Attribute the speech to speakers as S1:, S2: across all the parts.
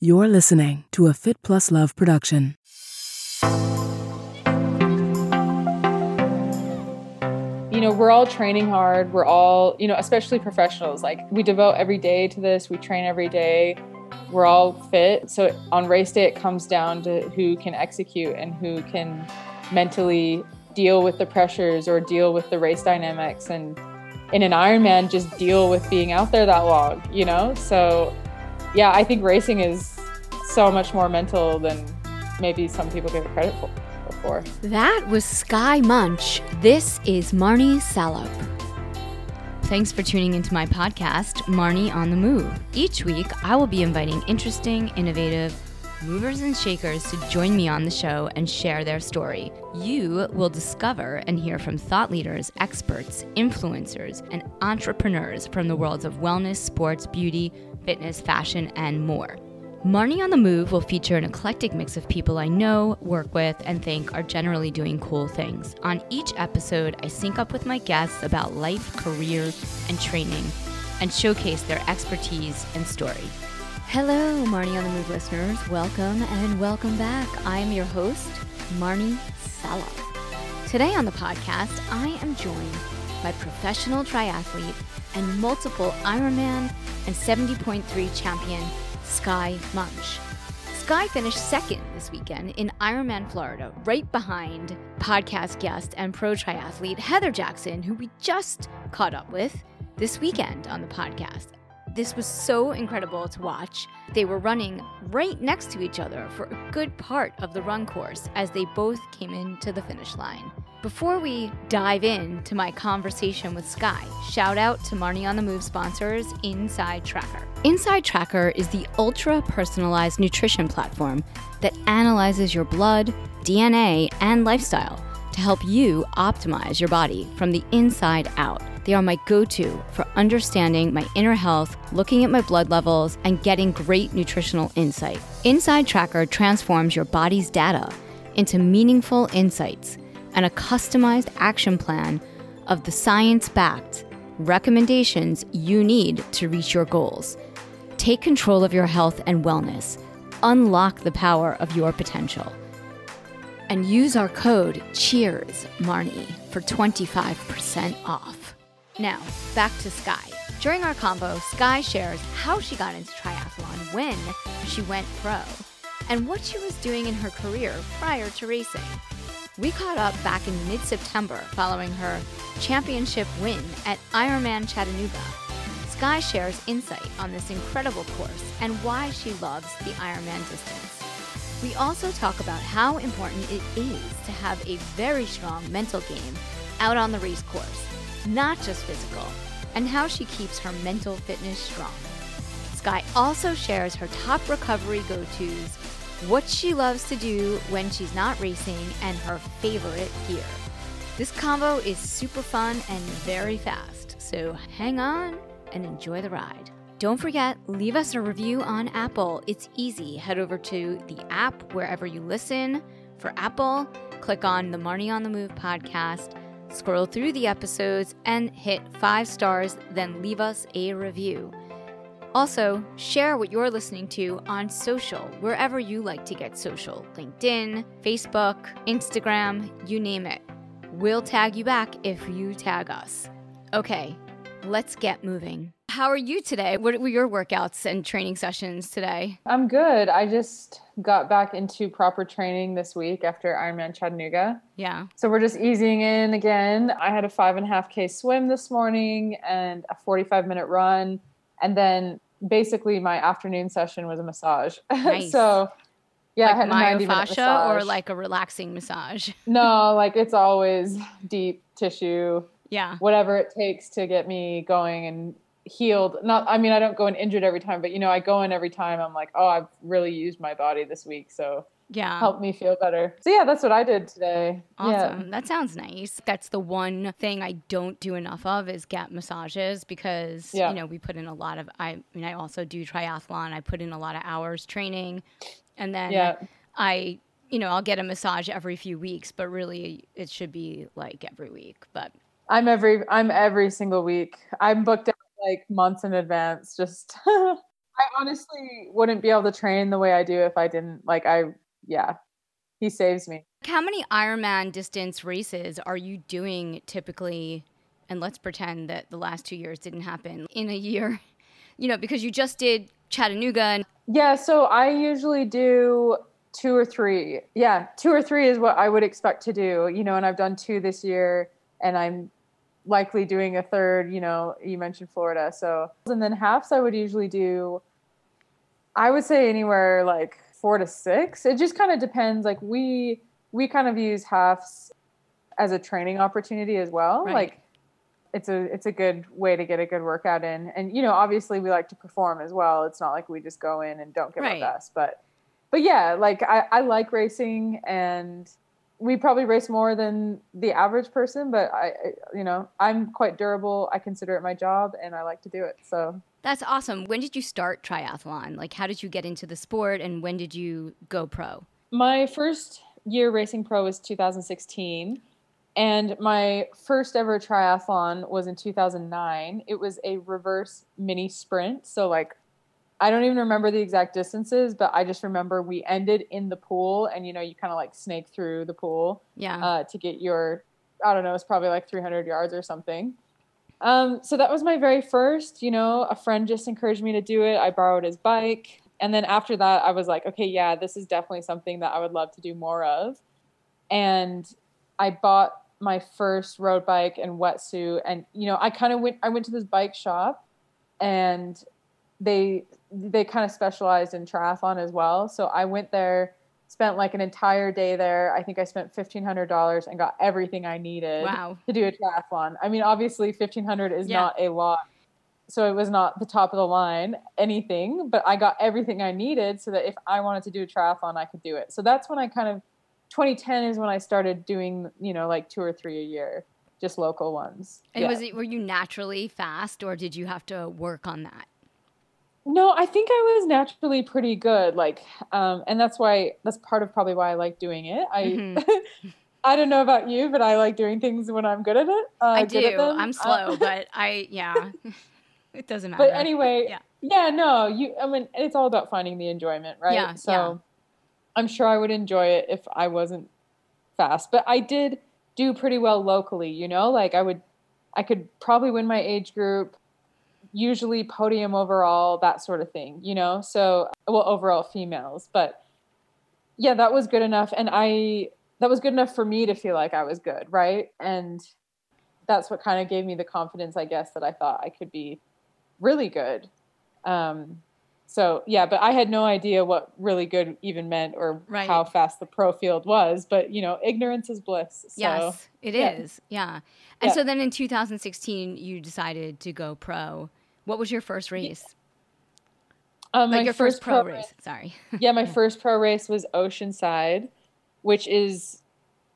S1: You're listening to a Fit Plus Love production.
S2: You know, we're all training hard. We're all, you know, especially professionals. Like, we devote every day to this, we train every day. We're all fit. So, on race day, it comes down to who can execute and who can mentally deal with the pressures or deal with the race dynamics. And in an Ironman, just deal with being out there that long, you know? So, yeah, I think racing is so much more mental than maybe some people give it credit for. Before.
S3: That was Skye Moench. This is Marnie Salop. Thanks for tuning into my podcast, Marnie on the Move. Each week, I will be inviting interesting, innovative, movers and shakers to join me on the show and share their story. You will discover and hear from thought leaders, experts, influencers, and entrepreneurs from the worlds of wellness, sports, beauty, fitness, fashion, and more. Marnie on the Move will feature an eclectic mix of people I know, work with, and think are generally doing cool things. On each episode, I sync up with my guests about life, career, and training, and showcase their expertise and story. Hello, Marnie on the Move listeners. Welcome and welcome back. I am your host, Marnie Salop. Today on the podcast, I am joined by professional triathlete and multiple Ironman and 70.3 champion Skye Moench. Skye finished second this weekend in Ironman Florida, right behind podcast guest and pro triathlete Heather Jackson, who we just caught up with this weekend on the podcast. This was so incredible to watch. They were running right next to each other for a good part of the run course as they both came into the finish line. Before we dive into my conversation with Skye, shout out to Marnie on the Move sponsors, Inside Tracker. Inside Tracker is the ultra personalized nutrition platform that analyzes your blood, DNA, and lifestyle to help you optimize your body from the inside out. They are my go to for understanding my inner health, looking at my blood levels, and getting great nutritional insight. Inside Tracker transforms your body's data into meaningful insights and a customized action plan of the science backed recommendations you need to reach your goals. Take control of your health and wellness. Unlock the power of your potential. And use our code CHEERS Marnie for 25% off. Now, back to Skye. During our combo, Skye shares how she got into triathlon when she went pro and what she was doing in her career prior to racing. We caught up back in mid September following her championship win at Ironman Chattanooga. Skye shares insight on this incredible course and why she loves the Ironman distance. We also talk about how important it is to have a very strong mental game out on the race course, not just physical, and how she keeps her mental fitness strong. Skye also shares her top recovery go tos what she loves to do when she's not racing, and her favorite gear. This combo is super fun and very fast, so hang on and enjoy the ride. Don't forget, leave us a review on Apple. It's easy. Head over to the app wherever you listen. For Apple, click on the Marnie on the Move podcast, scroll through the episodes, and hit five stars, then leave us a review. Also, share what you're listening to on social, wherever you like to get social LinkedIn, Facebook, Instagram, you name it. We'll tag you back if you tag us. Okay, let's get moving. How are you today? What were your workouts and training sessions today?
S2: I'm good. I just got back into proper training this week after Ironman Chattanooga.
S3: Yeah.
S2: So we're just easing in again. I had a five and a half K swim this morning and a 45 minute run. And then basically my afternoon session was a massage.
S3: Nice.
S2: so yeah,
S3: like
S2: I had a 90 minute
S3: myofascial
S2: massage.
S3: or like a relaxing massage?
S2: no, like it's always deep tissue,
S3: Yeah.
S2: whatever it takes to get me going and healed. Not, I mean, I don't go in injured every time, but you know, I go in every time. I'm like, oh, I've really used my body this week, so
S3: Yeah.
S2: help me feel better. So yeah, that's what I did today.
S3: Awesome.
S2: Yeah.
S3: That sounds nice. That's the one thing I don't do enough of is get massages because
S2: Yeah.
S3: you know, we put in a lot of I mean I also do triathlon. I put in a lot of hours training and then
S2: Yeah.
S3: I you know, I'll get a massage every few weeks, but really it should be like every week. But
S2: I'm every I'm every single week. I'm booked like months in advance. Just I honestly wouldn't be able to train the way I do if I didn't like I yeah. He saves me.
S3: How many Ironman distance races are you doing typically? And let's pretend that the last two years didn't happen in a year. You know, because you just did Chattanooga. And-
S2: yeah, so I usually do two or three. Yeah, two or three is what I would expect to do. You know, and I've done two this year, and I'm likely doing a third. You know, you mentioned Florida, so and then halves I would usually do. I would say anywhere like four to six. It just kind of depends. Like we we kind of use halves as a training opportunity as well. Right. Like it's a it's a good way to get a good workout in. And you know, obviously we like to perform as well. It's not like we just go in and don't give right. our best. But but yeah, like I, I like racing and we probably race more than the average person, but I, you know, I'm quite durable. I consider it my job and I like to do it. So
S3: that's awesome. When did you start triathlon? Like, how did you get into the sport and when did you go pro?
S2: My first year racing pro was 2016. And my first ever triathlon was in 2009. It was a reverse mini sprint. So, like, I don't even remember the exact distances, but I just remember we ended in the pool and, you know, you kind of like snake through the pool
S3: yeah.
S2: Uh, to get your, I don't know, it's probably like 300 yards or something. Um, so that was my very first, you know, a friend just encouraged me to do it. I borrowed his bike. And then after that, I was like, okay, yeah, this is definitely something that I would love to do more of. And I bought my first road bike and wetsuit. And, you know, I kind of went, I went to this bike shop and they, they kind of specialized in triathlon as well. So I went there spent like an entire day there. I think I spent fifteen hundred dollars and got everything I needed
S3: wow.
S2: to do a triathlon. I mean, obviously fifteen hundred is yeah. not a lot, so it was not the top of the line anything, but I got everything I needed so that if I wanted to do a triathlon, I could do it. So that's when I kind of 2010 is when I started doing, you know, like two or three a year, just local ones.
S3: And yeah. was it were you naturally fast or did you have to work on that?
S2: No, I think I was naturally pretty good. Like, um, and that's why that's part of probably why I like doing it. I mm-hmm. I don't know about you, but I like doing things when I'm good at it.
S3: Uh, I do. I'm uh, slow, uh, but I yeah, it doesn't matter.
S2: But anyway, yeah. yeah, no, you. I mean, it's all about finding the enjoyment, right?
S3: Yeah.
S2: So,
S3: yeah.
S2: I'm sure I would enjoy it if I wasn't fast, but I did do pretty well locally. You know, like I would, I could probably win my age group usually podium overall, that sort of thing, you know? So, well, overall females. But yeah, that was good enough. And I, that was good enough for me to feel like I was good, right? And that's what kind of gave me the confidence, I guess, that I thought I could be really good. Um, so yeah, but I had no idea what really good even meant or right. how fast the pro field was. But you know, ignorance is bliss. So,
S3: yes, it yeah. is. yeah. And yeah. so then in 2016, you decided to go pro. What was your first race?
S2: Um,
S3: like your first, first pro, pro, race. Sorry.
S2: yeah, my first pro race was Oceanside, which is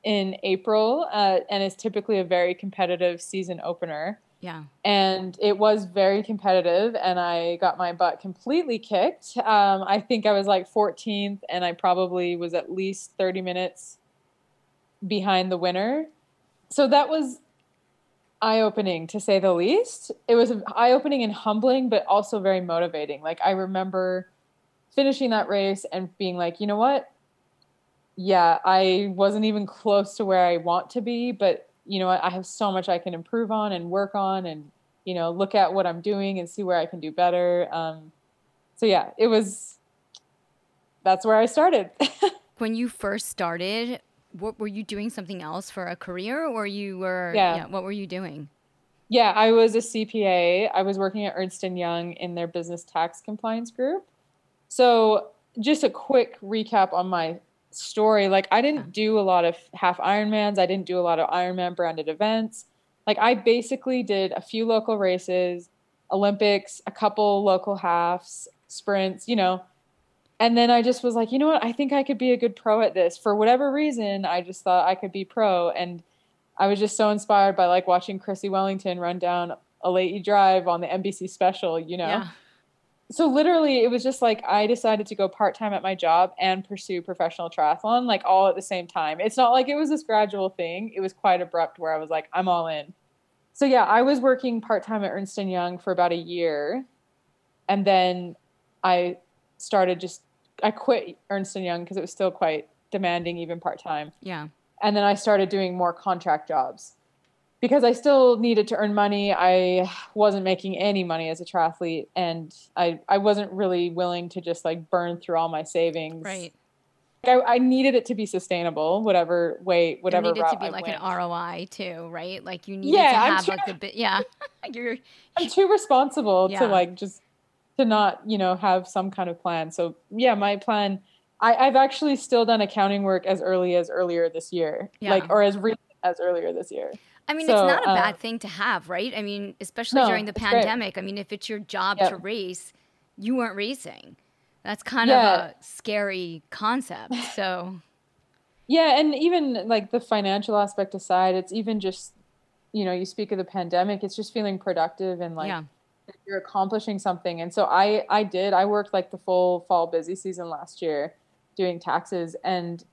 S2: in April uh, and is typically a very competitive season opener.
S3: Yeah.
S2: And it was very competitive, and I got my butt completely kicked. Um, I think I was like 14th, and I probably was at least 30 minutes behind the winner. So that was eye opening to say the least. It was eye opening and humbling, but also very motivating. Like I remember finishing that race and being like, you know what? Yeah, I wasn't even close to where I want to be, but you know what? I have so much I can improve on and work on and, you know, look at what I'm doing and see where I can do better. Um, so yeah, it was, that's where I started.
S3: when you first started, what were you doing something else for a career or you were
S2: yeah.
S3: yeah. what were you doing?
S2: Yeah i was a cpa i was working at ernst & young in their business tax compliance group. So just a quick recap on my story. Like i didn't do a lot of half ironmans. I didn't do a lot of ironman branded events. Like i basically did a few local races olympics a couple local halves sprints you know and then I just was like, you know what? I think I could be a good pro at this. For whatever reason, I just thought I could be pro. And I was just so inspired by like watching Chrissie Wellington run down Ali'i Drive on the NBC special, you know?
S3: Yeah.
S2: So literally, it was just like I decided to go part time at my job and pursue professional triathlon, like all at the same time. It's not like it was this gradual thing. It was quite abrupt where I was like, I'm all in. So yeah, I was working part time at Ernst and Young for about a year, and then I started just I quit Ernst and Young because it was still quite demanding, even part time.
S3: Yeah.
S2: And then I started doing more contract jobs because I still needed to earn money. I wasn't making any money as a triathlete, and I I wasn't really willing to just like burn through all my savings.
S3: Right.
S2: I, I needed it to be sustainable, whatever way, whatever
S3: there needed to be
S2: I
S3: like
S2: went.
S3: an ROI too, right? Like you needed
S2: Yeah,
S3: to
S2: I'm
S3: have like
S2: sure-
S3: the bit. Yeah. You're
S2: I'm too responsible
S3: Yeah.
S2: to like just to not, you know, have some kind of plan. So yeah, my plan. I, I've actually still done accounting work as early as earlier this year,
S3: Yeah.
S2: like or as recent as earlier this year.
S3: I mean,
S2: So,
S3: it's not a
S2: uh,
S3: bad thing to have, right? I mean, especially
S2: No,
S3: during the pandemic. I mean, if it's your job
S2: Yep.
S3: to race, you weren't racing. That's kind
S2: Yeah.
S3: of a scary concept. So,
S2: Yeah, and even like the financial aspect aside, it's even just, you know, you speak of the pandemic, it's just feeling productive and like
S3: yeah.
S2: You're accomplishing something. And so I I did. I worked like the full fall busy season last year doing taxes and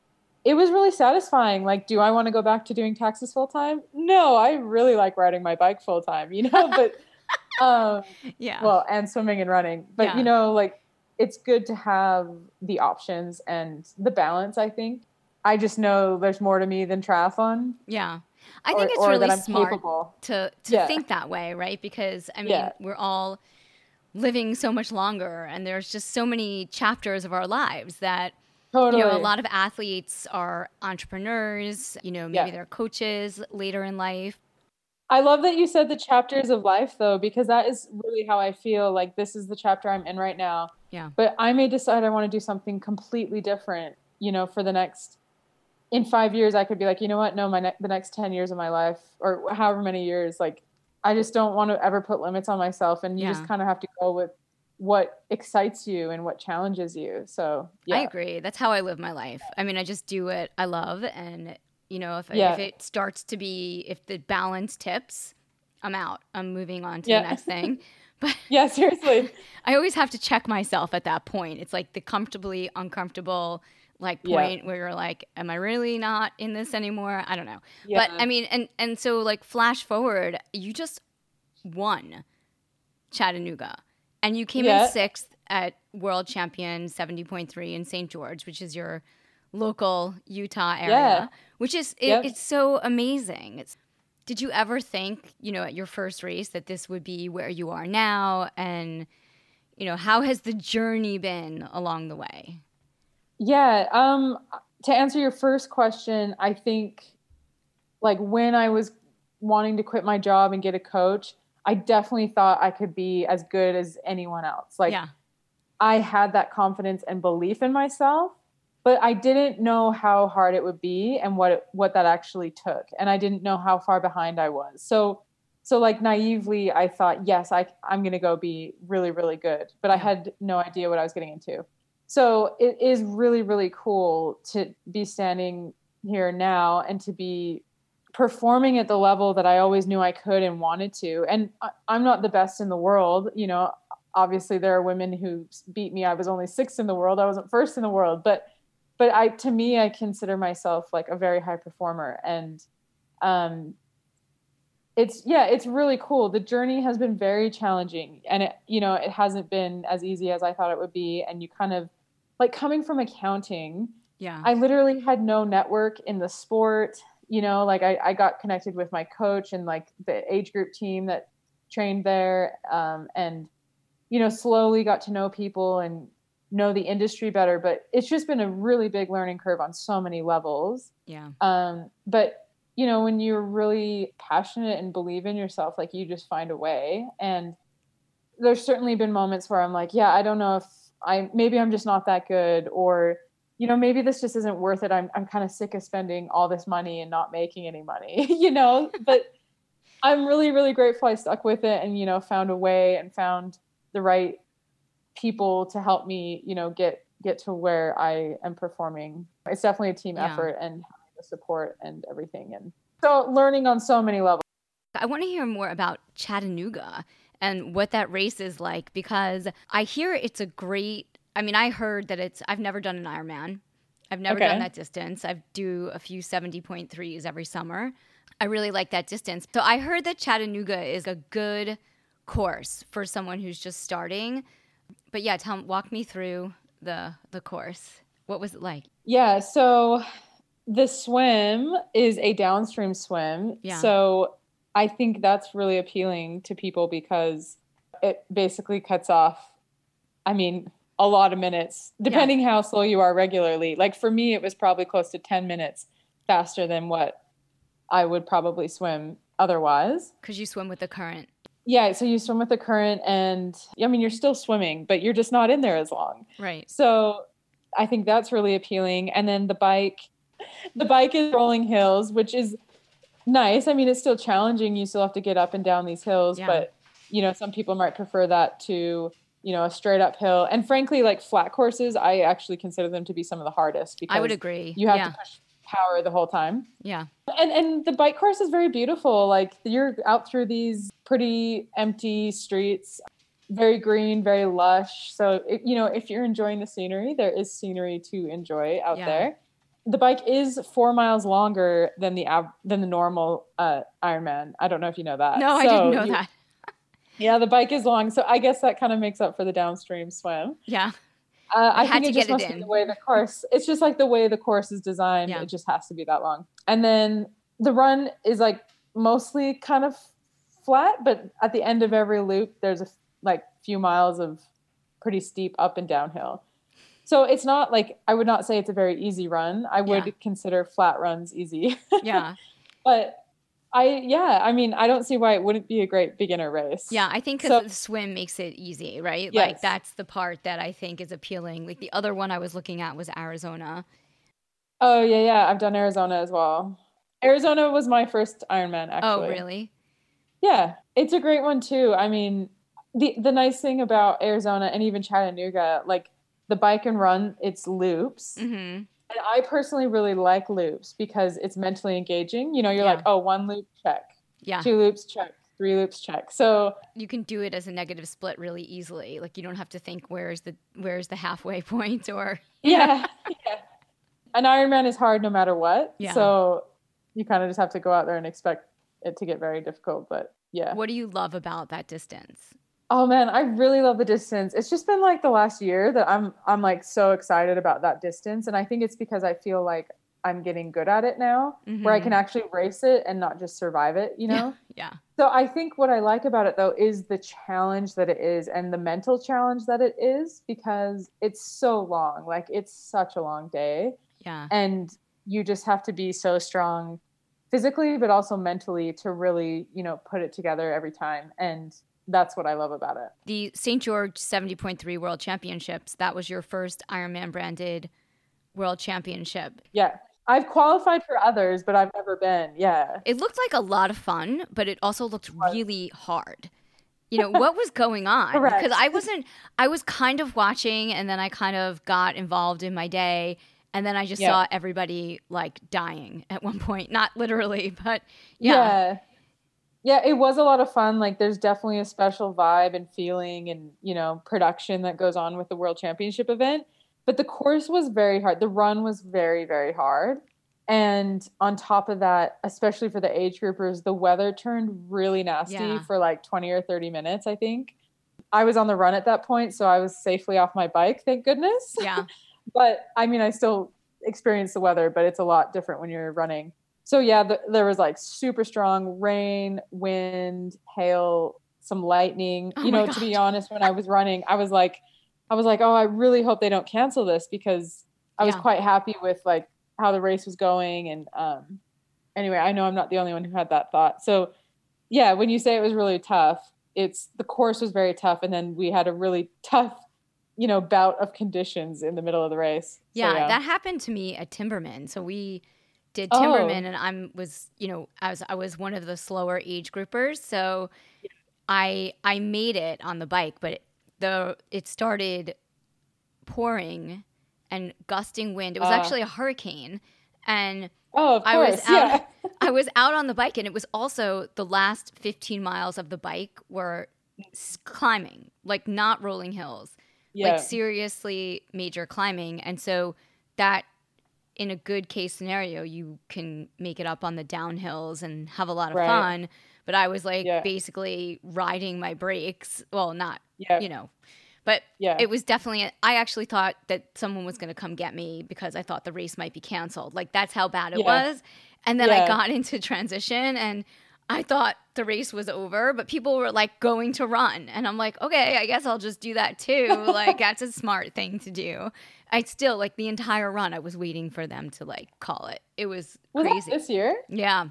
S2: it was really satisfying. Like, do I want to go back to doing taxes full time? No, I really like riding my bike full time, you know, but um
S3: Yeah.
S2: well, and swimming and running. But
S3: Yeah.
S2: you know, like it's good to have the options and the balance, I think. I just know there's more to me than triathlon.
S3: yeah. I
S2: or-
S3: think it's
S2: or
S3: really smart
S2: capable.
S3: to to
S2: Yeah.
S3: think that way, right? Because I mean,
S2: Yeah.
S3: we're all living so much longer and there's just so many chapters of our lives that
S2: Totally.
S3: you know a lot of athletes are entrepreneurs you know maybe
S2: Yeah.
S3: they're coaches later in life
S2: I love that you said the chapters of life though, because that is really how I feel. Like this is the chapter I'm in right now.
S3: Yeah.
S2: But I may decide I want to do something completely different, you know, for the next in 5 years I could be like, you know what? No, my ne- the next 10 years of my life or however many years like I just don't want to ever put limits on myself and you
S3: Yeah.
S2: just kind of have to go with what excites you and what challenges you. So, yeah.
S3: I agree. That's how I live my life. I mean, I just do what I love, and you know, if
S2: Yeah.
S3: if it starts to be if the balance tips, I'm out. I'm moving on to
S2: Yeah.
S3: the next thing. But
S2: Yeah, seriously.
S3: I always have to check myself at that point. It's like the comfortably uncomfortable like
S2: Yeah.
S3: point where you're like, am I really not in this anymore? I don't know.
S2: Yeah.
S3: But I mean, and and so like flash forward, you just won Chattanooga, and you came
S2: Yeah.
S3: in sixth at World Champion seventy point three in St. George, which is your local Utah area,
S2: Yeah.
S3: which is it,
S2: Yep.
S3: it's so amazing. It's did you ever think, you know, at your first race that this would be where you are now? And, you know, how has the journey been along the way?
S2: Yeah. Um, to answer your first question, I think like when I was wanting to quit my job and get a coach, I definitely thought I could be as good as anyone else. Like
S3: yeah.
S2: I had that confidence and belief in myself, but I didn't know how hard it would be and what it, what that actually took, and I didn't know how far behind I was. So, so like naively, I thought, yes, I I'm gonna go be really really good, but I had no idea what I was getting into. So it is really really cool to be standing here now and to be performing at the level that I always knew I could and wanted to. And I, I'm not the best in the world, you know. Obviously, there are women who beat me. I was only sixth in the world. I wasn't first in the world, but but I to me, I consider myself like a very high performer, and um, it's yeah, it's really cool. The journey has been very challenging, and it you know it hasn't been as easy as I thought it would be. And you kind of like coming from accounting,
S3: Yeah.
S2: I literally had no network in the sport. You know, like I, I got connected with my coach and like the age group team that trained there. Um, and, you know, slowly got to know people and know the industry better. But it's just been a really big learning curve on so many levels.
S3: yeah.
S2: Um, but, you know, when you're really passionate and believe in yourself, like you just find a way. And there's certainly been moments where I'm like, yeah, I don't know if I maybe I'm just not that good or you know, maybe this just isn't worth it. I'm I'm kind of sick of spending all this money and not making any money, you know, but I'm really really grateful I stuck with it and you know, found a way and found the right people to help me, you know, get get to where I am performing. It's definitely a team
S3: Yeah.
S2: effort and the support and everything and so learning on so many levels.
S3: I want to hear more about Chattanooga and what that race is like because I hear it's a great. I mean, I heard that it's. I've never done an Ironman. I've never
S2: Okay.
S3: done that distance. I do a few 70.3s every summer. I really like that distance. So I heard that Chattanooga is a good course for someone who's just starting. but yeah, tell walk me through the the course. What was it like?
S2: Yeah, so the swim is a downstream swim.
S3: Yeah.
S2: So I think that's really appealing to people because it basically cuts off, I mean, a lot of minutes, depending how slow you are regularly. Like for me, it was probably close to 10 minutes faster than what I would probably swim otherwise.
S3: Because you swim with the current.
S2: Yeah, so you swim with the current, and I mean, you're still swimming, but you're just not in there as long.
S3: Right.
S2: So I think that's really appealing. And then the bike, the bike is rolling hills, which is nice. I mean, it's still challenging. You still have to get up and down these hills,
S3: Yeah.
S2: but you know, some people might prefer that to you know a straight up hill. And frankly, like flat courses, I actually consider them to be some of the hardest because
S3: I would agree.
S2: you have
S3: yeah.
S2: to push power the whole time.
S3: Yeah.
S2: And and the bike course is very beautiful. Like you're out through these pretty empty streets, very green, very lush. So it, you know, if you're enjoying the scenery, there is scenery to enjoy out
S3: Yeah.
S2: there. The bike is four miles longer than the av- than the normal uh, Ironman. I don't know if you know that.
S3: No, I didn't know
S2: you-
S3: that.
S2: Yeah, the bike is long, so I guess that kind of makes up for the downstream swim.
S3: Yeah.
S2: Uh, I
S3: had
S2: think it just
S3: get it in.
S2: be the way the course. It's just like the way the course is designed.
S3: Yeah.
S2: It just has to be that long. And then the run is like mostly kind of flat, but at the end of every loop, there's a like few miles of pretty steep up and downhill. So it's not like I would not say it's a very easy run. I would
S3: Yeah.
S2: consider flat runs easy,
S3: Yeah.
S2: but I yeah, I mean I don't see why it wouldn't be a great beginner race.
S3: Yeah, I think
S2: So-
S3: because the swim makes it easy, right? Like that's the part that I think is appealing. Like the other one I was looking at was Arizona.
S2: Oh yeah, yeah. I've done Arizona as well. Arizona was my first Ironman. Oh, actually.
S3: Oh, really?
S2: Yeah, it's a great one too. I mean, the the nice thing about Arizona and even Chattanooga, like the bike and run, it's loops.
S3: hmm
S2: And I personally really like loops because it's mentally engaging. You know, you're
S3: Yeah.
S2: like, oh, one loop check,
S3: Yeah.
S2: two loops check, three loops check. So
S3: You can do it as a negative split really easily. Like you don't have to think where's the where's the halfway point or
S2: yeah, yeah. An Ironman is hard no matter what.
S3: Yeah.
S2: So you kind of just have to go out there and expect it to get very difficult. But yeah.
S3: what do you love about that distance?
S2: Oh man, I really love the distance. It's just been like the last year that I'm I'm like so excited about that distance and I think it's because I feel like I'm getting good at it now where I can mm-hmm. actually race it and not just survive it, you know?
S3: Yeah.
S2: So I think what I like about it though is the challenge that it is and the mental challenge that it is because it's so long. Like it's such a long day
S3: Yeah.
S2: and you just have to be so strong physically but also mentally to really, you know, put it together every time and that's what I love about it.
S3: The St. George 70.3 World Championships, that was your first Ironman branded world championship.
S2: Yeah. I've qualified for others, but I've never been. Yeah.
S3: It looked like a lot of fun, but it also looked really hard. You know, what was going on? Because I wasn't, I was kind of watching and then I kind of got involved in my day. And then I just
S2: Yeah.
S3: saw everybody like dying at one point. Not literally, but yeah.
S2: yeah. Yeah, it was a lot of fun. Like there's definitely a special vibe and feeling and, you know, production that goes on with the World Championship event. But the course was very hard. The run was very, very hard. And on top of that, especially for the age groupers, the weather turned really nasty
S3: Yeah.
S2: for like 20 or 30 minutes, I think. I was on the run at that point, so I was safely off my bike, thank goodness.
S3: Yeah.
S2: but I mean, I still experience the weather, but it's a lot different when you're running. So yeah, the, there was like super strong rain, wind, hail, some lightning.
S3: Oh
S2: you know, to be honest, when I was running, I was like, I was like, oh, I really hope they don't cancel this because I was
S3: Yeah.
S2: quite happy with like how the race was going. And um, anyway, I know I'm not the only one who had that thought. So yeah, when you say it was really tough, it's the course was very tough, and then we had a really tough, you know, bout of conditions in the middle of the race. So,
S3: Yeah, that happened to me at Timberman. So we did
S2: Oh.
S3: Timberman, and I'm was you know I was I was one of the slower age groupers, so I I made it on the bike, but it, the it started pouring and gusting wind. It was
S2: Ah.
S3: actually a hurricane, and
S2: Oh,
S3: I was out.
S2: yeah.
S3: I was out on the bike, and it was also the last 15 miles of the bike were climbing, like not rolling hills
S2: Yeah.
S3: like seriously major climbing and so that in a good case scenario you can make it up on the downhills and have a lot of
S2: Right.
S3: fun but i was like
S2: Yeah.
S3: basically riding my brakes well not
S2: Yeah.
S3: you know But
S2: Yeah.
S3: it was definitely, I actually thought that someone was going to come get me because I thought the race might be canceled. Like that's how bad it
S2: Yeah.
S3: was. And then I got into transition and I thought the race was over, but people were like going to run. And I'm like, okay, I guess I'll just do that too. like that's a smart thing to do. I still like the entire run, I was waiting for them to like call it. It was
S2: Was
S3: crazy.
S2: this year?
S3: Yeah.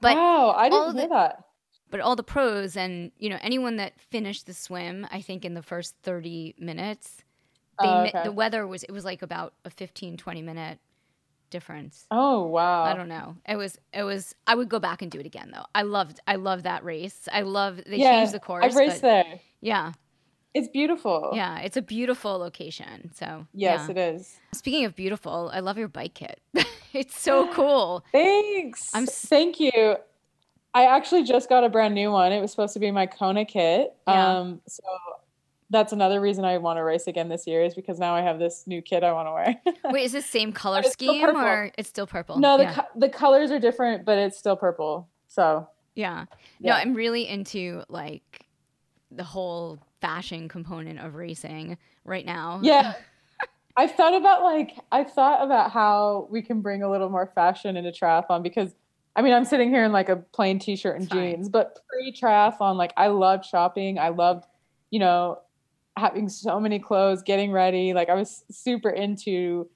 S3: But
S2: wow, I didn't
S3: the-
S2: that.
S3: but all the pros and you know anyone that finished the swim i think in the first 30 minutes they
S2: Oh,
S3: mi-
S2: okay.
S3: the weather was it was like about a 15 20 minute difference
S2: Oh wow.
S3: i don't know it was it was i would go back and do it again though i loved i loved that race i love they
S2: yeah,
S3: changed the course
S2: I've raced there.
S3: yeah
S2: It's beautiful.
S3: yeah it's a beautiful location so
S2: Yes,
S3: yeah.
S2: it is.
S3: speaking of beautiful i love your bike kit it's so cool
S2: Thanks.
S3: I'm s-
S2: Thank you. I actually just got a brand new one. It was supposed to be my Kona kit.
S3: Yeah.
S2: Um, so that's another reason I want to race again this year is because now I have this new kit I want to wear.
S3: wait is this same color
S2: It's
S3: scheme or it's still purple
S2: no, the
S3: yeah.
S2: co- the colors are different, but it's still purple. So
S3: Yeah.
S2: Yeah.
S3: No, I'm really into like the whole fashion component of racing right now.
S2: yeah. I've thought about like I've thought about how we can bring a little more fashion into triathlon because I mean I'm sitting here in like a plain t-shirt and
S3: fine.
S2: jeans, but pre triathlon like I loved shopping. I loved, you know, having so many clothes, getting ready. Like I was super into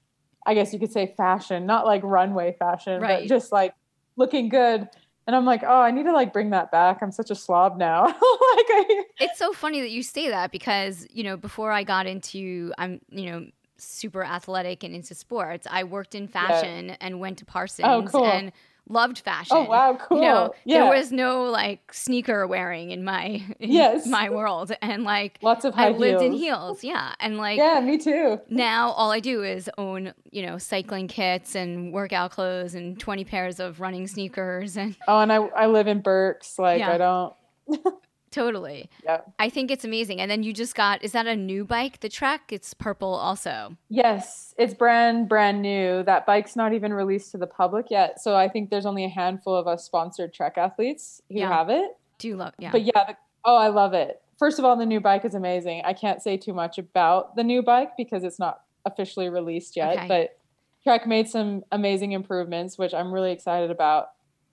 S2: I guess you could say fashion, not like runway fashion,
S3: Right.
S2: but just like looking good. And I'm like, oh, I need to like bring that back. I'm such a slob now. like I
S3: It's so funny that you say that because, you know, before I got into I'm, you know, super athletic and into sports, I worked in fashion and went to Parsons oh,
S2: cool.
S3: and loved fashion.
S2: Oh wow, cool.
S3: You know,
S2: yeah.
S3: there was no like sneaker wearing in my in
S2: Yes.
S3: my world and like
S2: lots of high
S3: I lived in
S2: heels.
S3: heels, yeah. And like
S2: Yeah, me too.
S3: now all I do is own, you know, cycling kits and workout clothes and 20 pairs of running sneakers and
S2: Oh, and I I live in Birks. Like
S3: Yeah.
S2: I don't.
S3: totally.
S2: Yeah.
S3: I think it's amazing. And then you just got is that a new bike, the Trek? It's purple also.
S2: Yes, it's brand brand new. That bike's not even released to the public yet. So I think there's only a handful of us sponsored Trek athletes who
S3: Yeah.
S2: have it.
S3: Do you love yeah.
S2: But yeah, the, oh, I love it. First of all, the new bike is amazing. I can't say too much about the new bike because it's not officially released yet.
S3: Okay.
S2: But Trek made some amazing improvements, which I'm really excited about.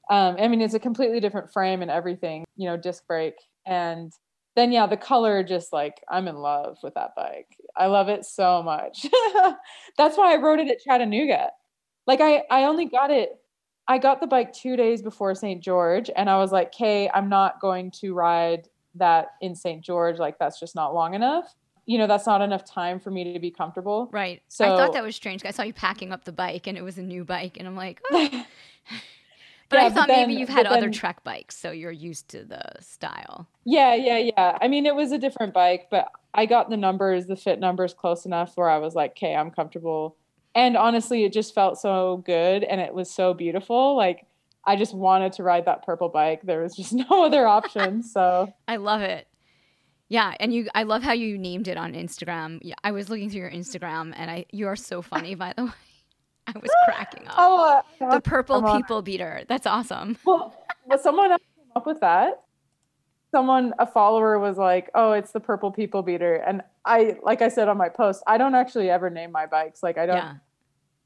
S2: Um, I mean, it's a completely different frame and everything, you know, disc brake. And then, yeah, the color just like I'm in love with that bike. I love it so much. That's why I rode it at Chattanooga. Like, I, I only got it, I got the bike two days before St. George, and I was like, Kay, I'm not going to ride that in St. George. Like, that's just not long enough. You know, that's not enough time for me to be comfortable.
S3: right.
S2: So I
S3: thought that was strange. I saw you packing up the bike and it was a new bike and I'm like, oh. But
S2: Yeah,
S3: I
S2: but
S3: thought
S2: then-
S3: maybe you've had
S2: but
S3: other
S2: then-
S3: Trek bikes, so you're used to the style.
S2: Yeah, yeah, yeah. I mean, it was a different bike, but I got the numbers, the fit numbers close enough where I was like, okay, I'm comfortable. And honestly, it just felt so good and it was so beautiful. Like, I just wanted to ride that purple bike. There was just no other option. So,
S3: I love it. Yeah, and you I love how you named it on Instagram. Yeah, I was looking through your Instagram and I you are so funny by the way. I was cracking up.
S2: oh, uh,
S3: the purple
S2: come on.
S3: people beater. That's awesome.
S2: well, well, someone else came up with that. Someone, a follower was like, oh, it's the purple people beater. And I, like I said on my post, I don't actually ever name my bikes. Like, I don't,
S3: Yeah.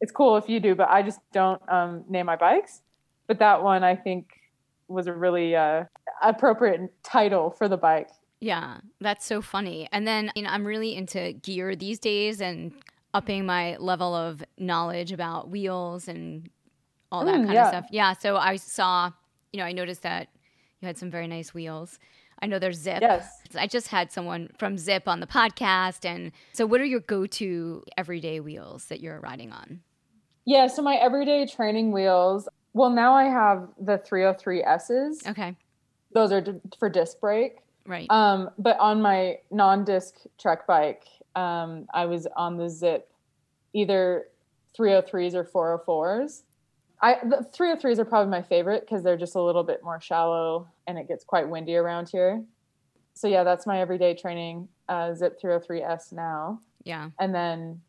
S2: it's cool if you do, but I just don't um, name my bikes. But that one I think was a really uh, appropriate title for the bike.
S3: Yeah, that's so funny. And then you know, I'm really into gear these days and upping my level of knowledge about wheels and all that
S2: Mm,
S3: kind
S2: yeah.
S3: of stuff. Yeah, so I saw, you know, I noticed that you had some very nice wheels. I know there's Zipp.
S2: Yes.
S3: I just had someone from Zipp on the podcast. And so, what are your go to everyday wheels that you're riding on?
S2: Yeah, so my everyday training wheels. Well, now I have the 303Ss.
S3: Okay,
S2: Those are d- for disc brake.
S3: right.
S2: Um, but on my non-disc trek bike, um, I was on the Zipp, either 303s or 404s. I the 303s are probably my favorite because they're just a little bit more shallow and it gets quite windy around here. So yeah, that's my everyday training uh, Zipp 303S now.
S3: yeah.
S2: And then,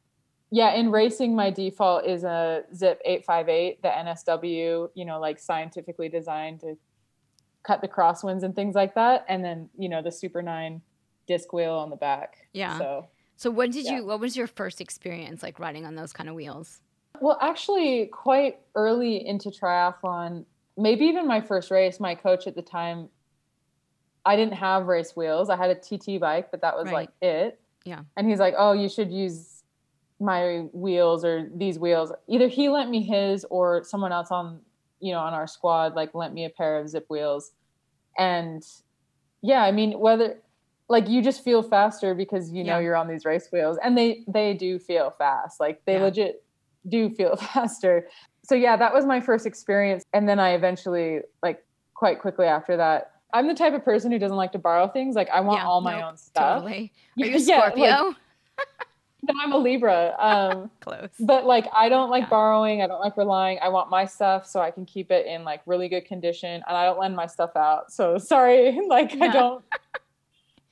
S2: yeah, in racing, my default is a Zipp 858, the NSW, you know, like scientifically designed to cut the crosswinds and things like that. And then, you know, the Super 9 disc wheel on the back.
S3: Yeah.
S2: So
S3: So when did
S2: Yeah.
S3: you what was your first experience like riding on those kind of wheels?
S2: Well, actually, quite early into triathlon, maybe even my first race, my coach at the time, I didn't have race wheels. I had a TT bike, but that was
S3: Right.
S2: like it.
S3: Yeah.
S2: And he's like, "Oh, you should use my wheels or these wheels." Either he lent me his or someone else on, you know, on our squad like lent me a pair of Zipp wheels. And yeah, I mean, whether like you just feel faster because you know
S3: Yeah.
S2: you're on these race wheels and they they do feel fast. Like they
S3: Yeah.
S2: legit do feel faster. So yeah, that was my first experience and then I eventually like quite quickly after that I'm the type of person who doesn't like to borrow things. Like I want
S3: Yeah,
S2: all my
S3: nope,
S2: own stuff.
S3: Totally. Are you a
S2: Yeah, like-
S3: Scorpio?
S2: No, I'm a Libra. Um
S3: Close.
S2: but like I don't like borrowing, I don't like relying. I want my stuff so I can keep it in like really good condition and I don't lend my stuff out. So sorry, like I don't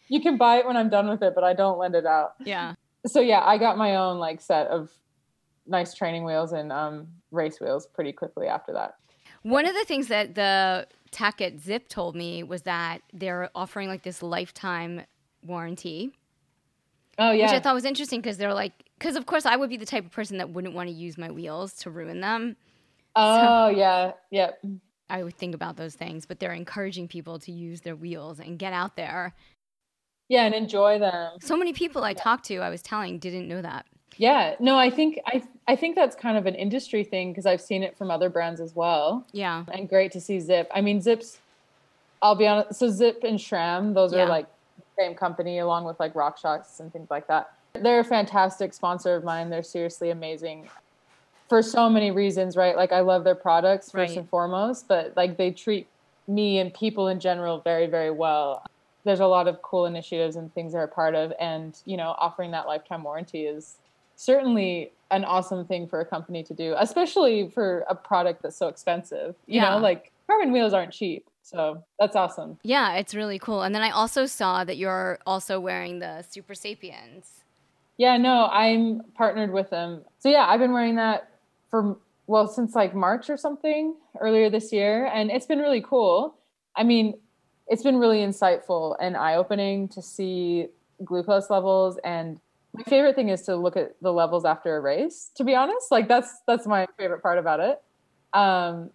S2: You can buy it when I'm done with it, but I don't lend it out.
S3: Yeah.
S2: So yeah, I got my own like set of nice training wheels and um race wheels pretty quickly after that.
S3: One of the things that the tech at Zipp told me was that they're offering like this lifetime warranty,
S2: Oh yeah.
S3: which I thought was interesting because they're like, because of course I would be the type of person that wouldn't want to use my wheels to ruin them.
S2: oh yeah. Yep.
S3: I would think about those things, but they're encouraging people to use their wheels and get out there.
S2: Yeah, and enjoy them.
S3: So many people I talked to, I was telling, didn't know that.
S2: Yeah. No, I think I I think that's kind of an industry thing because I've seen it from other brands as well.
S3: Yeah.
S2: and great to see Zipp. I mean, Zipp's. I'll be honest. So Zipp and SRAM, those
S3: Yeah.
S2: are like the same company, along with like RockShox and things like that. They're a fantastic sponsor of mine. They're seriously amazing for so many reasons, right? Like I love their products first
S3: Right.
S2: and foremost, but like they treat me and people in general very, very well. There's a lot of cool initiatives and things they're a part of, and you know, offering that lifetime warranty is certainly an awesome thing for a company to do, especially for a product that's so expensive. You
S3: Yeah.
S2: know, like carbon wheels aren't cheap. So that's awesome.
S3: Yeah, it's really cool. And then I also saw that you're also wearing the Super Sapiens.
S2: Yeah, no, I'm partnered with them. So yeah, I've been wearing that for well since like March or something earlier this year, and it's been really cool. I mean, it's been really insightful and eye-opening to see glucose levels and my favorite thing is to look at the levels after a race to be honest like that's that's my favorite part about it um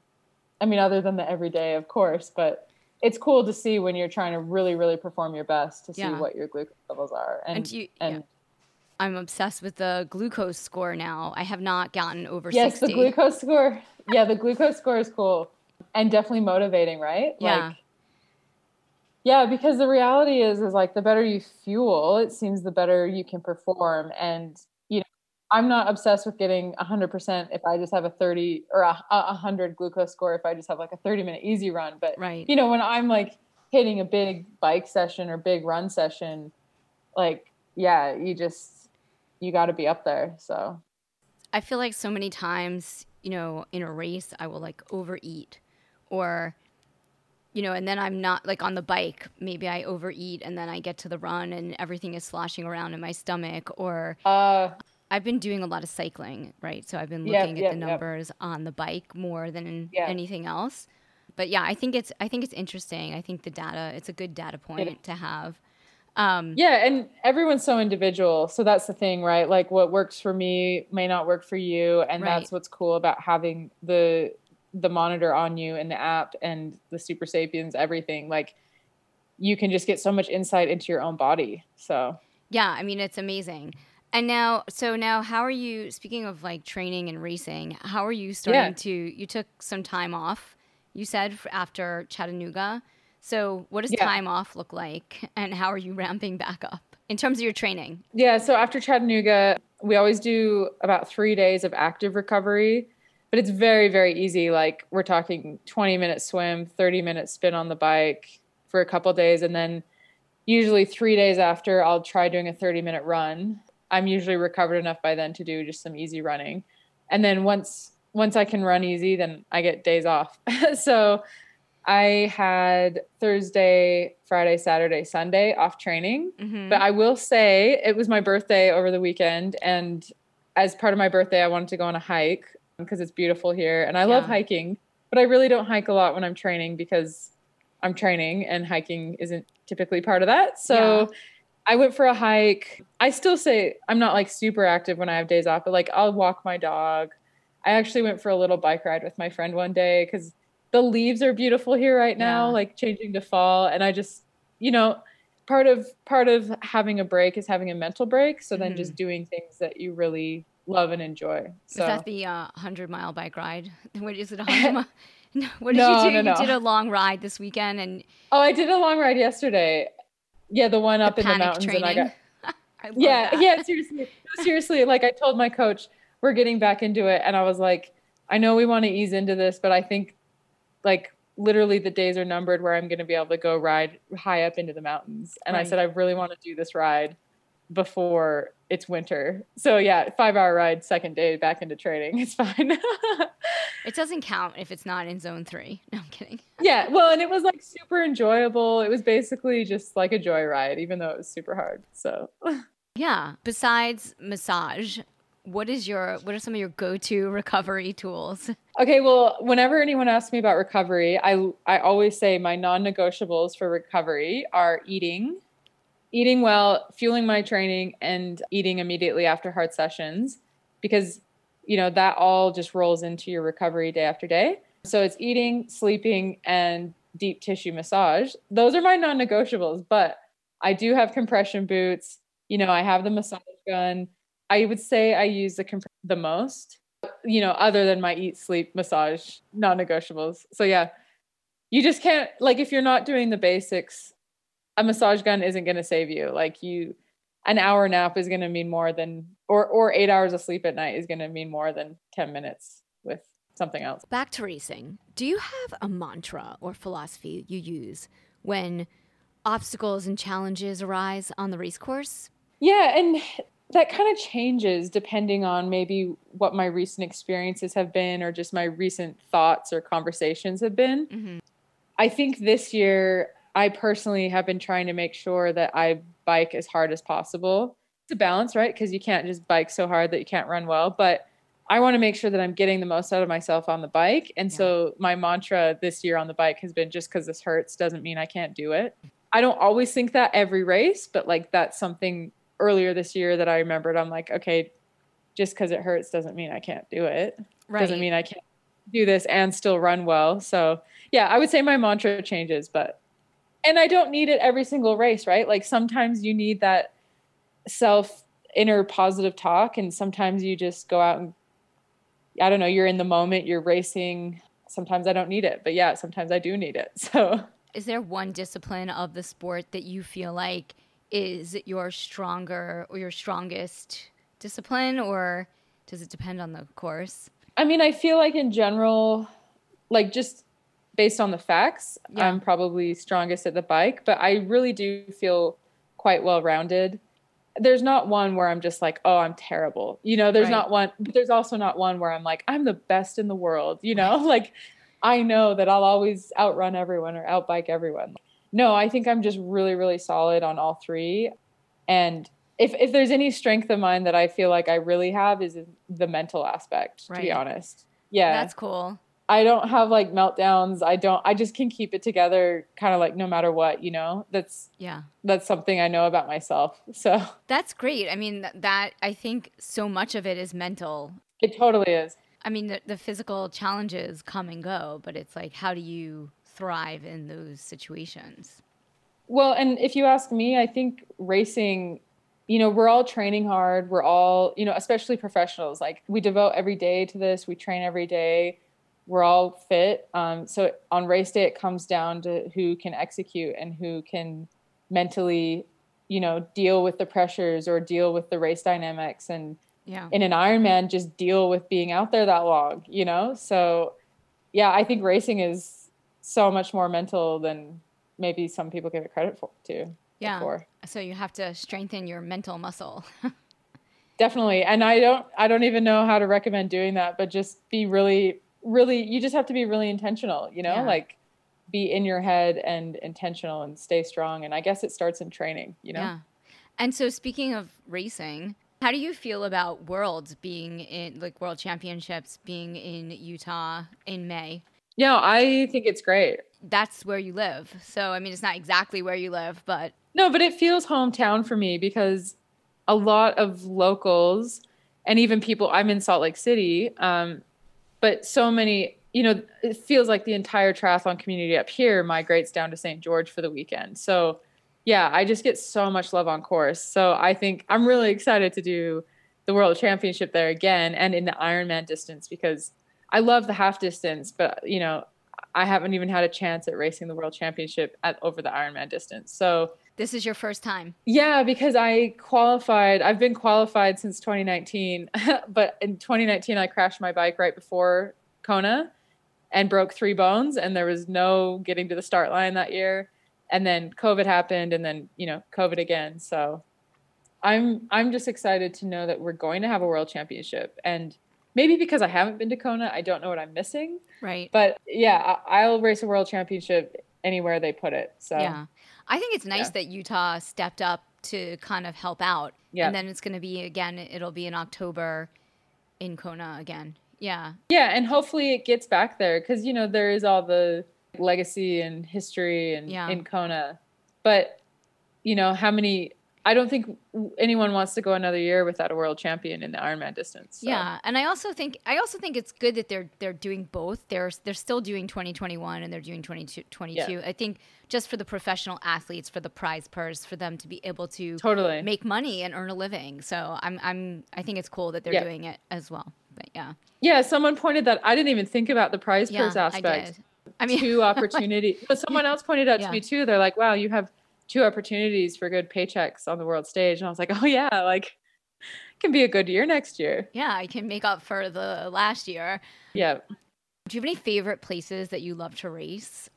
S2: i mean other than the everyday of course but it's cool to see when you're trying to really really perform your best to see
S3: Yeah.
S2: what your glucose levels are and,
S3: And you-
S2: and
S3: yeah. I'm obsessed with the glucose score now. I have not gotten over
S2: yes
S3: 60.
S2: the glucose score yeah the glucose score is cool and definitely motivating right
S3: Yeah.
S2: like yeah because the reality is is like the better you fuel it seems the better you can perform and you know i'm not obsessed with getting 100% if i just have a 30 or a, a 100 glucose score if i just have like a 30 minute easy run but
S3: Right.
S2: you know when i'm like hitting a big bike session or big run session like yeah you just you got to be up there so
S3: I feel like so many times, you know, in a race, I will like overeat or, you know, and then I'm not like on the bike. Maybe I overeat and then I get to the run and everything is sloshing around in my stomach. Or
S2: uh
S3: I've been doing a lot of cycling, right? So I've been looking at
S2: yep,
S3: the numbers on the bike more than
S2: Yeah.
S3: anything else. But yeah, I think it's I think it's interesting. I think the data it's a good data point to have. Um,
S2: Yeah, and everyone's so individual. So that's the thing, right? Like what works for me may not work for you, and
S3: Right.
S2: that's what's cool about having the the monitor on you and the app and the Super Sapiens everything. Like you can just get so much insight into your own body. So
S3: Yeah, I mean it's amazing. And now, so now, how are you? Speaking of like training and racing, how are you starting
S2: Yeah.
S3: to? You took some time off. You said after Chattanooga. So, what does
S2: Yeah.
S3: time off look like, and how are you ramping back up in terms of your training?
S2: Yeah, so after Chattanooga, we always do about three days of active recovery, but it's very, very easy. Like we're talking 20 minute swim, 30 minute spin on the bike for a couple days. And then usually three days after, I'll try doing a 30 minute run. I'm usually recovered enough by then to do just some easy running. And then once once I can run easy, then I get days off. so I had Thursday, Friday, Saturday, Sunday off training.
S3: Mm-hmm.
S2: But I will say it was my birthday over the weekend. And as part of my birthday, I wanted to go on a hike because it's beautiful here. And I love hiking, but I really don't hike a lot when I'm training because I'm training and hiking isn't typically part of that. So I went for a hike. I still say I'm not like super active when I have days off, but like I'll walk my dog. I actually went for a little bike ride with my friend one day because the leaves are beautiful here right now,
S3: Yeah.
S2: like changing to fall. And I just, you know, part of part of having a break is having a mental break. So then
S3: Mhm.
S2: just doing things that you really love and enjoy. So
S3: Was that the uh, 100 mile bike ride? What is it, 100 mile? No, what did
S2: No,
S3: you do?
S2: no,
S3: You did a long ride this weekend and
S2: oh, I did a long ride yesterday. Yeah, the one up
S3: the
S2: in the mountains,
S3: training.
S2: and I got
S3: I
S2: yeah
S3: that.
S2: yeah seriously seriously like i told my coach we're getting back into it and i was like i know we want to ease into this but i think like literally the days are numbered where i'm going to be able to go ride high up into the mountains and i said i really want to do this ride before it's winter so yeah five hour ride second day back into training it's fine
S3: It doesn't count if it's not in zone three. No, I'm kidding.
S2: yeah well and it was like super enjoyable it was basically just like a joy ride even though it was super hard so
S3: Yeah. Besides massage, what is your what are some of your go-to recovery tools?
S2: Okay, well, whenever anyone asks me about recovery, I I always say my non-negotiables for recovery are eating, eating well, fueling my training and eating immediately after hard sessions because you know, that all just rolls into your recovery day after day. So it's eating, sleeping and deep tissue massage. Those are my non-negotiables, but I do have compression boots. You know, I have the massage gun. I would say I use the comp- the most you know, other than my eat, sleep, massage, non negotiables. So, yeah, you just can't, like, if you're not doing the basics, a massage gun isn't going to save you. Like, you, an hour nap is going to mean more than, or, or eight hours of sleep at night is going to mean more than 10 minutes with something else.
S3: Back to racing. Do you have a mantra or philosophy you use when obstacles and challenges arise on the race course?
S2: Yeah, and that kind of changes depending on maybe what my recent experiences have been or just my recent thoughts or conversations have been.
S3: Mhm.
S2: I think this year, I personally have been trying to make sure that I bike as hard as possible. It's a balance, right? Because you can't just bike so hard that you can't run well. But I want to make sure that I'm getting the most out of myself on the bike. And
S3: Yeah.
S2: so my mantra this year on the bike has been just because this hurts doesn't mean I can't do it. I don't always think that every race, but like that's something earlier this year that I remembered. I'm like, okay, just because it hurts doesn't mean I can't do it. Right. Doesn't mean I can't do this and still run well. So yeah, I would say my mantra changes, but and I don't need it every single race, right? Like sometimes you need that self inner positive talk, and sometimes you just go out and I don't know, you're in the moment, you're racing. Sometimes I don't need it, but yeah, sometimes I do need it. So
S3: Is there one discipline of the sport that you feel like is your stronger or your strongest discipline, or does it depend on the course?
S2: I mean, I feel like in general, like just based on the facts,
S3: Yeah.
S2: I'm probably strongest at the bike, but I really do feel quite well rounded. There's not one where I'm just like, oh, I'm terrible. You know, there's
S3: Right.
S2: not one, but there's also not one where I'm like, I'm the best in the world. You know, like I know that I'll always outrun everyone or outbike everyone. No, I think I'm just really, really solid on all three. And if, if there's any strength of mine that I feel like I really have is the mental aspect, to be honest. Yeah.
S3: That's cool.
S2: I don't have like meltdowns. I don't I just can keep it together kind of like no matter what, you know. That's
S3: Yeah.
S2: that's something I know about myself. So
S3: That's great. I mean, that I think so much of it is mental.
S2: it totally is.
S3: I mean, the, the physical challenges come and go, but it's like, how do you thrive in those situations?
S2: Well, and if you ask me, I think racing, you know, we're all training hard. We're all, you know, especially professionals. Like we devote every day to this. We train every day. We're all fit. Um, so on race day, it comes down to who can execute and who can mentally, you know, deal with the pressures or deal with the race dynamics and
S3: Yeah.
S2: in an Ironman just deal with being out there that long, you know? So yeah, I think racing is so much more mental than maybe some people give it credit for too.
S3: Yeah.
S2: For.
S3: So you have to strengthen your mental muscle.
S2: Definitely. And I don't I don't even know how to recommend doing that, but just be really really you just have to be really intentional, you know?
S3: Yeah.
S2: Like be in your head and intentional and stay strong and I guess it starts in training, you know?
S3: Yeah. And so speaking of racing, how do you feel about worlds being in like world championships being in Utah in May?
S2: Yeah, I think it's great.
S3: That's where you live. So, I mean, it's not exactly where you live, but.
S2: No, but it feels hometown for me because a lot of locals and even people, I'm in Salt Lake City, um, but so many, you know, it feels like the entire triathlon community up here migrates down to St. George for the weekend. So, yeah, I just get so much love on course. So, I think I'm really excited to do the world championship there again and in the Ironman distance because I love the half distance, but you know, I haven't even had a chance at racing the world championship at over the Ironman distance. So
S3: this is your first time.
S2: Yeah, because I qualified. I've been qualified since 2019, but in 2019 I crashed my bike right before Kona and broke three bones and there was no getting to the start line that year. And then COVID happened and then, you know, COVID again. So I'm I'm just excited to know that we're going to have a world championship and maybe because I haven't been to Kona, I don't know what I'm missing.
S3: Right.
S2: But yeah, I'll race a world championship anywhere they put it. So
S3: yeah, I think it's nice yeah. that Utah stepped up to kind of help out. Yeah. And then it's going to be again. It'll be in October in Kona again. Yeah.
S2: Yeah, and hopefully it gets back there because you know there is all the legacy and history and yeah. in Kona, but you know how many I don't think anyone wants to go another year without a world champion in the Ironman distance.
S3: So. Yeah, and I also think I also think it's good that they're they're doing both. They're they're still doing 2021 and they're doing 2022. Yeah. I think just for the professional athletes, for the prize purse, for them to be able to
S2: totally
S3: make money and earn a living. So I'm I'm I think it's cool that they're yeah. doing it as well. But yeah,
S2: yeah. Someone pointed that I didn't even think about the prize yeah, purse aspect.
S3: I, I mean,
S2: two opportunities. but someone else pointed out to me too. They're like, "Wow, you have." Two opportunities for good paychecks on the world stage. And I was like, oh, yeah, like can be a good year next year.
S3: Yeah, I can make up for the last year.
S2: Yeah.
S3: Do you have any favorite places that you love to race?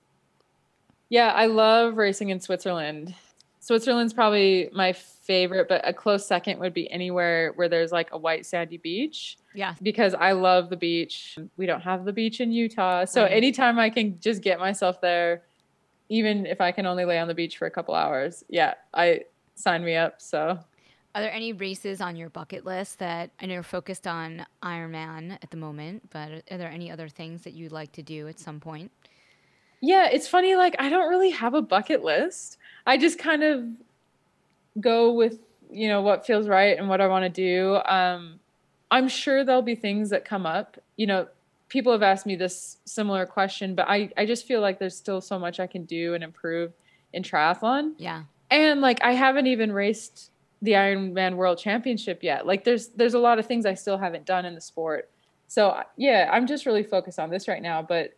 S2: Yeah, I love racing in Switzerland. Switzerland's probably my favorite, but a close second would be anywhere where there's like a white sandy beach.
S3: Yeah.
S2: Because I love the beach. We don't have the beach in Utah. So anytime I can just get myself there, even if I can only lay on the beach for a couple hours, yeah, I sign me up. So,
S3: are there any races on your bucket list that I know you're focused on Ironman at the moment, but are there any other things that you'd like to do at some point?
S2: Yeah, it's funny. Like, I don't really have a bucket list. I just kind of go with, you know, what feels right and what I want to do. Um, I'm sure there'll be things that come up. You know, people have asked me this similar question, but I, I just feel like there's still so much I can do and improve in triathlon.
S3: Yeah.
S2: And like I haven't even raced the Ironman World Championship yet. Like there's there's a lot of things I still haven't done in the sport. So yeah, I'm just really focused on this right now, but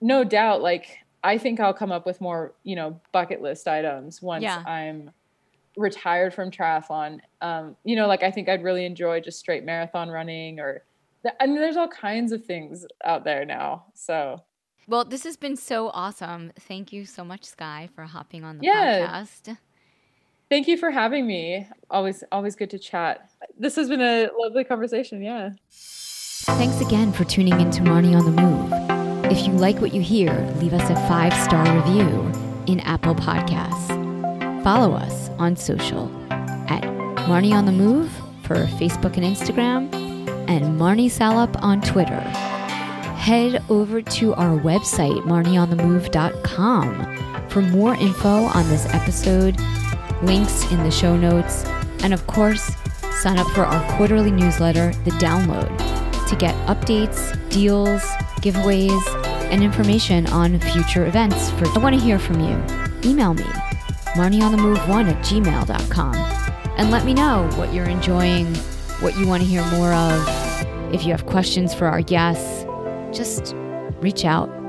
S2: no doubt like I think I'll come up with more, you know, bucket list items once yeah. I'm retired from triathlon. Um, you know, like I think I'd really enjoy just straight marathon running or I mean, there's all kinds of things out there now. So,
S3: well, this has been so awesome. Thank you so much, Skye, for hopping on the yeah. podcast.
S2: Thank you for having me. Always, always good to chat. This has been a lovely conversation. Yeah.
S3: Thanks again for tuning in to Marnie on the Move. If you like what you hear, leave us a five star review in Apple Podcasts. Follow us on social at Marnie on the Move for Facebook and Instagram and Marnie Salop on Twitter. Head over to our website, marnieonthemove.com, for more info on this episode, links in the show notes, and of course, sign up for our quarterly newsletter, The Download, to get updates, deals, giveaways, and information on future events. For I want to hear from you. Email me, marnieonthemove1 at gmail.com, and let me know what you're enjoying what you want to hear more of. If you have questions for our guests, just reach out.